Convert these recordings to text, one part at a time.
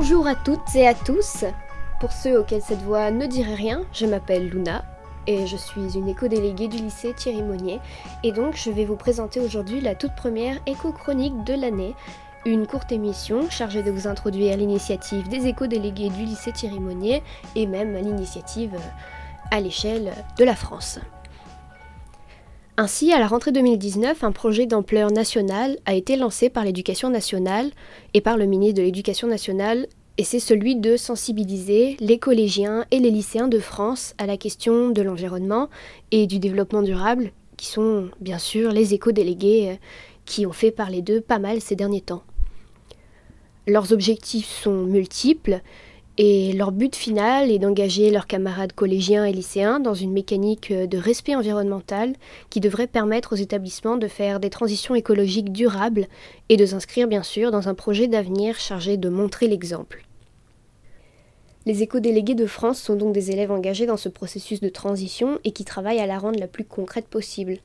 Bonjour à toutes et à tous. Pour ceux auxquels cette voix ne dirait rien, je m'appelle Luna et je suis une éco-déléguée du lycée Thierry Monnier et donc je vais vous présenter aujourd'hui la toute première éco-chronique de l'année, une courte émission chargée de vous introduire l'initiative des éco-délégués du lycée Thierry Monnier et même l'initiative à l'échelle de la France. Ainsi, à la rentrée 2019, un projet d'ampleur nationale a été lancé par l'éducation nationale et par le ministre de l'Éducation nationale, et c'est celui de sensibiliser les collégiens et les lycéens de France à la question de l'environnement et du développement durable, qui sont bien sûr les éco-délégués euh, qui ont fait parler d'eux pas mal ces derniers temps. Leurs objectifs sont multiples, et leur but final est d'engager leurs camarades collégiens et lycéens dans une mécanique de respect environnemental qui devrait permettre aux établissements de faire des transitions écologiques durables et de s'inscrire bien sûr dans un projet d'avenir chargé de montrer l'exemple. Les éco-délégués de France sont donc des élèves engagés dans ce processus de transition et qui travaillent à la rendre la plus concrète possible.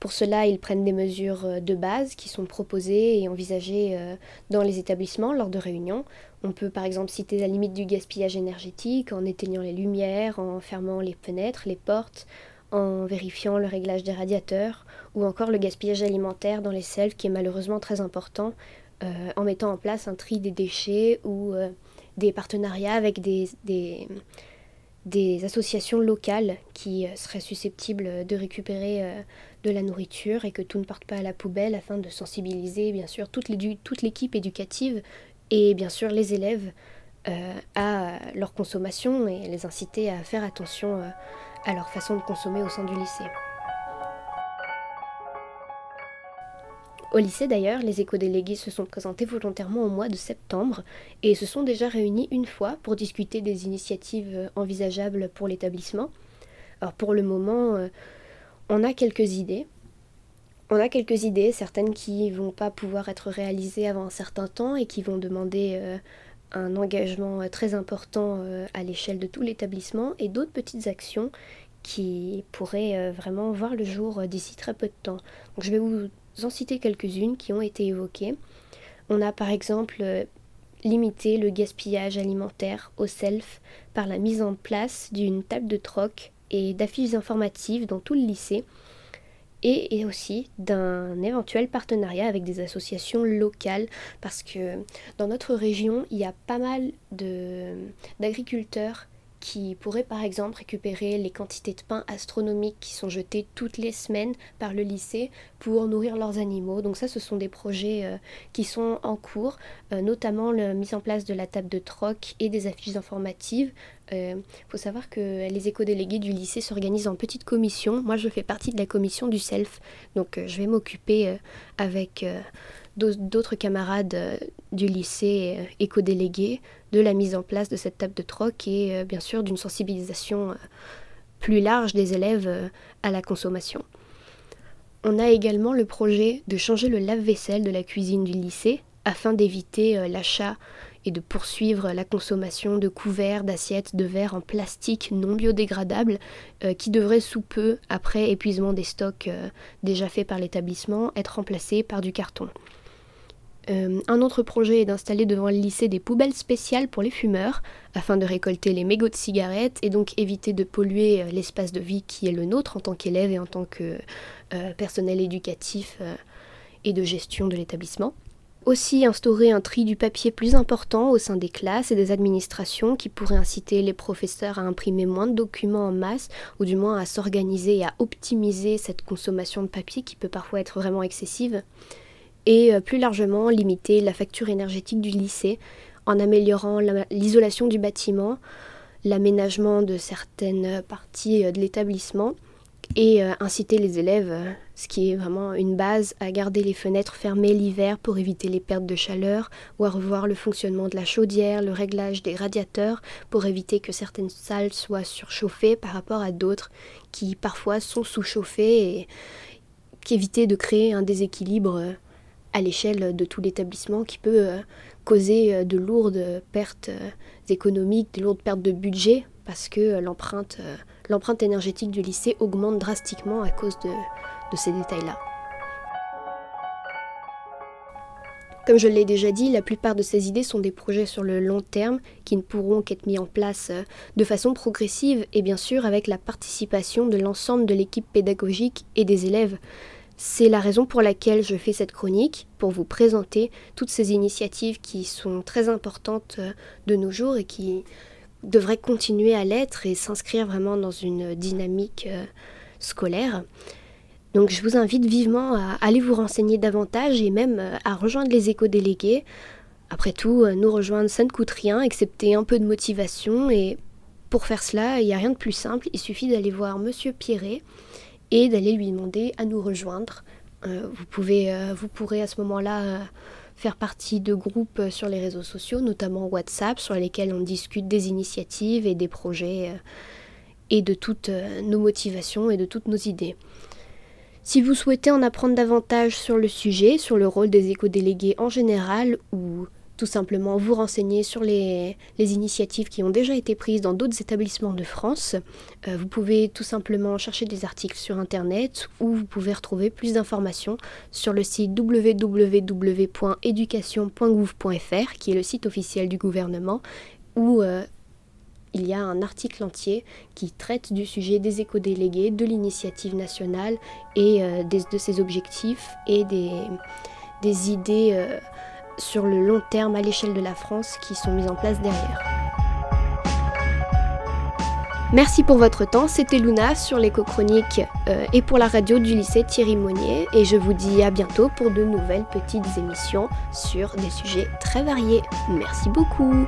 Pour cela, ils prennent des mesures euh, de base qui sont proposées et envisagées euh, dans les établissements lors de réunions. On peut par exemple citer la limite du gaspillage énergétique en éteignant les lumières, en fermant les fenêtres, les portes, en vérifiant le réglage des radiateurs, ou encore le gaspillage alimentaire dans les selves qui est malheureusement très important, euh, en mettant en place un tri des déchets ou des partenariats avec des, associations locales qui seraient susceptibles de récupérer de la nourriture et que tout ne parte pas à la poubelle afin de sensibiliser bien sûr toute l'équipe éducative et bien sûr les élèves euh, à leur consommation et les inciter à faire attention euh, à leur façon de consommer au sein du lycée. Au lycée d'ailleurs, les éco-délégués se sont présentés volontairement au mois de septembre et se sont déjà réunis une fois pour discuter des initiatives envisageables pour l'établissement. Alors pour le moment, euh, on a quelques idées. On a quelques idées, certaines qui vont pas pouvoir être réalisées avant un certain temps et qui vont demander euh, un engagement euh, très important euh, à l'échelle de tout l'établissement et d'autres petites actions qui pourraient vraiment voir le jour d'ici très peu de temps. Je vais vous en citer quelques-unes qui ont été évoquées. On a par exemple limité le gaspillage alimentaire au self par la mise en place d'une table de troc et d'affiches informatives dans tout le lycée et, aussi d'un éventuel partenariat avec des associations locales parce que dans notre région il y a pas mal d'agriculteurs qui pourraient par exemple récupérer les quantités de pain astronomiques qui sont jetées toutes les semaines par le lycée pour nourrir leurs animaux. Donc ça, ce sont des projets euh, qui sont en cours, euh, notamment la mise en place de la table de troc et des affiches informatives. Il euh, faut savoir que les éco-délégués du lycée s'organisent en petites commissions. Moi, je fais partie de la commission du self, donc je vais m'occuper avec d'autres camarades euh, du lycée euh, éco-délégués de la mise en place de cette table de troc et euh, bien sûr d'une sensibilisation plus large des élèves à la consommation. On a également le projet de changer le lave-vaisselle de la cuisine du lycée afin d'éviter l'achat et de poursuivre la consommation de couverts, d'assiettes, de verres en plastique non biodégradable qui devraient sous peu, après épuisement des stocks déjà faits par l'établissement, être remplacés par du carton. Euh, un autre projet est d'installer devant le lycée des poubelles spéciales pour les fumeurs, afin de récolter les mégots de cigarettes et donc éviter de polluer euh, l'espace de vie qui est le nôtre en tant qu'élève et en tant que euh, personnel éducatif et de gestion de l'établissement. Aussi instaurer un tri du papier plus important au sein des classes et des administrations qui pourrait inciter les professeurs à imprimer moins de documents en masse ou du moins à s'organiser et à optimiser cette consommation de papier qui peut parfois être vraiment excessive. Et euh, plus largement limiter la facture énergétique du lycée en améliorant l'isolation du bâtiment, l'aménagement de certaines parties euh, de l'établissement et euh, inciter les élèves, ce qui est vraiment une base, à garder les fenêtres fermées l'hiver pour éviter les pertes de chaleur ou à revoir le fonctionnement de la chaudière, le réglage des radiateurs pour éviter que certaines salles soient surchauffées par rapport à d'autres qui parfois sont sous-chauffées et qu'éviter de créer un déséquilibre à l'échelle de tout l'établissement qui peut euh, causer euh, de lourdes pertes euh, économiques, de lourdes pertes de budget parce que l'empreinte, l'empreinte énergétique du lycée augmente drastiquement à cause de, de ces détails-là. Comme je l'ai déjà dit, la plupart de ces idées sont des projets sur le long terme qui ne pourront qu'être mis en place euh, de façon progressive et bien sûr avec la participation de l'ensemble de l'équipe pédagogique et des élèves. C'est la raison pour laquelle je fais cette chronique, pour vous présenter toutes ces initiatives qui sont très importantes euh, de nos jours et qui devraient continuer à l'être et s'inscrire vraiment dans une dynamique euh, scolaire. Donc je vous invite vivement à aller vous renseigner davantage et même euh, à rejoindre les éco-délégués. Après tout, euh, nous rejoindre, ça ne coûte rien, excepté un peu de motivation. Et pour faire cela, il n'y a rien de plus simple. Il suffit d'aller voir Monsieur Pierret et d'aller lui demander à nous rejoindre. Vous, pouvez, vous pourrez à ce moment-là faire partie de groupes sur les réseaux sociaux, notamment WhatsApp, sur lesquels on discute des initiatives et des projets et de toutes nos motivations et de toutes nos idées. Si vous souhaitez en apprendre davantage sur le sujet, sur le rôle des éco-délégués en général, ou tout simplement vous renseigner sur les, initiatives qui ont déjà été prises dans d'autres établissements de France, euh, vous pouvez tout simplement chercher des articles sur Internet ou vous pouvez retrouver plus d'informations sur le site www.education.gouv.fr qui est le site officiel du gouvernement ou euh, il y a un article entier qui traite du sujet des éco-délégués, de l'initiative nationale et euh, de ses objectifs et des, des idées sur le long terme à l'échelle de la France qui sont mises en place derrière. Merci pour votre temps, c'était Luna sur l'éco-chronique euh, et pour la radio du lycée Thierry Monnier et je vous dis à bientôt pour de nouvelles petites émissions sur des sujets très variés. Merci beaucoup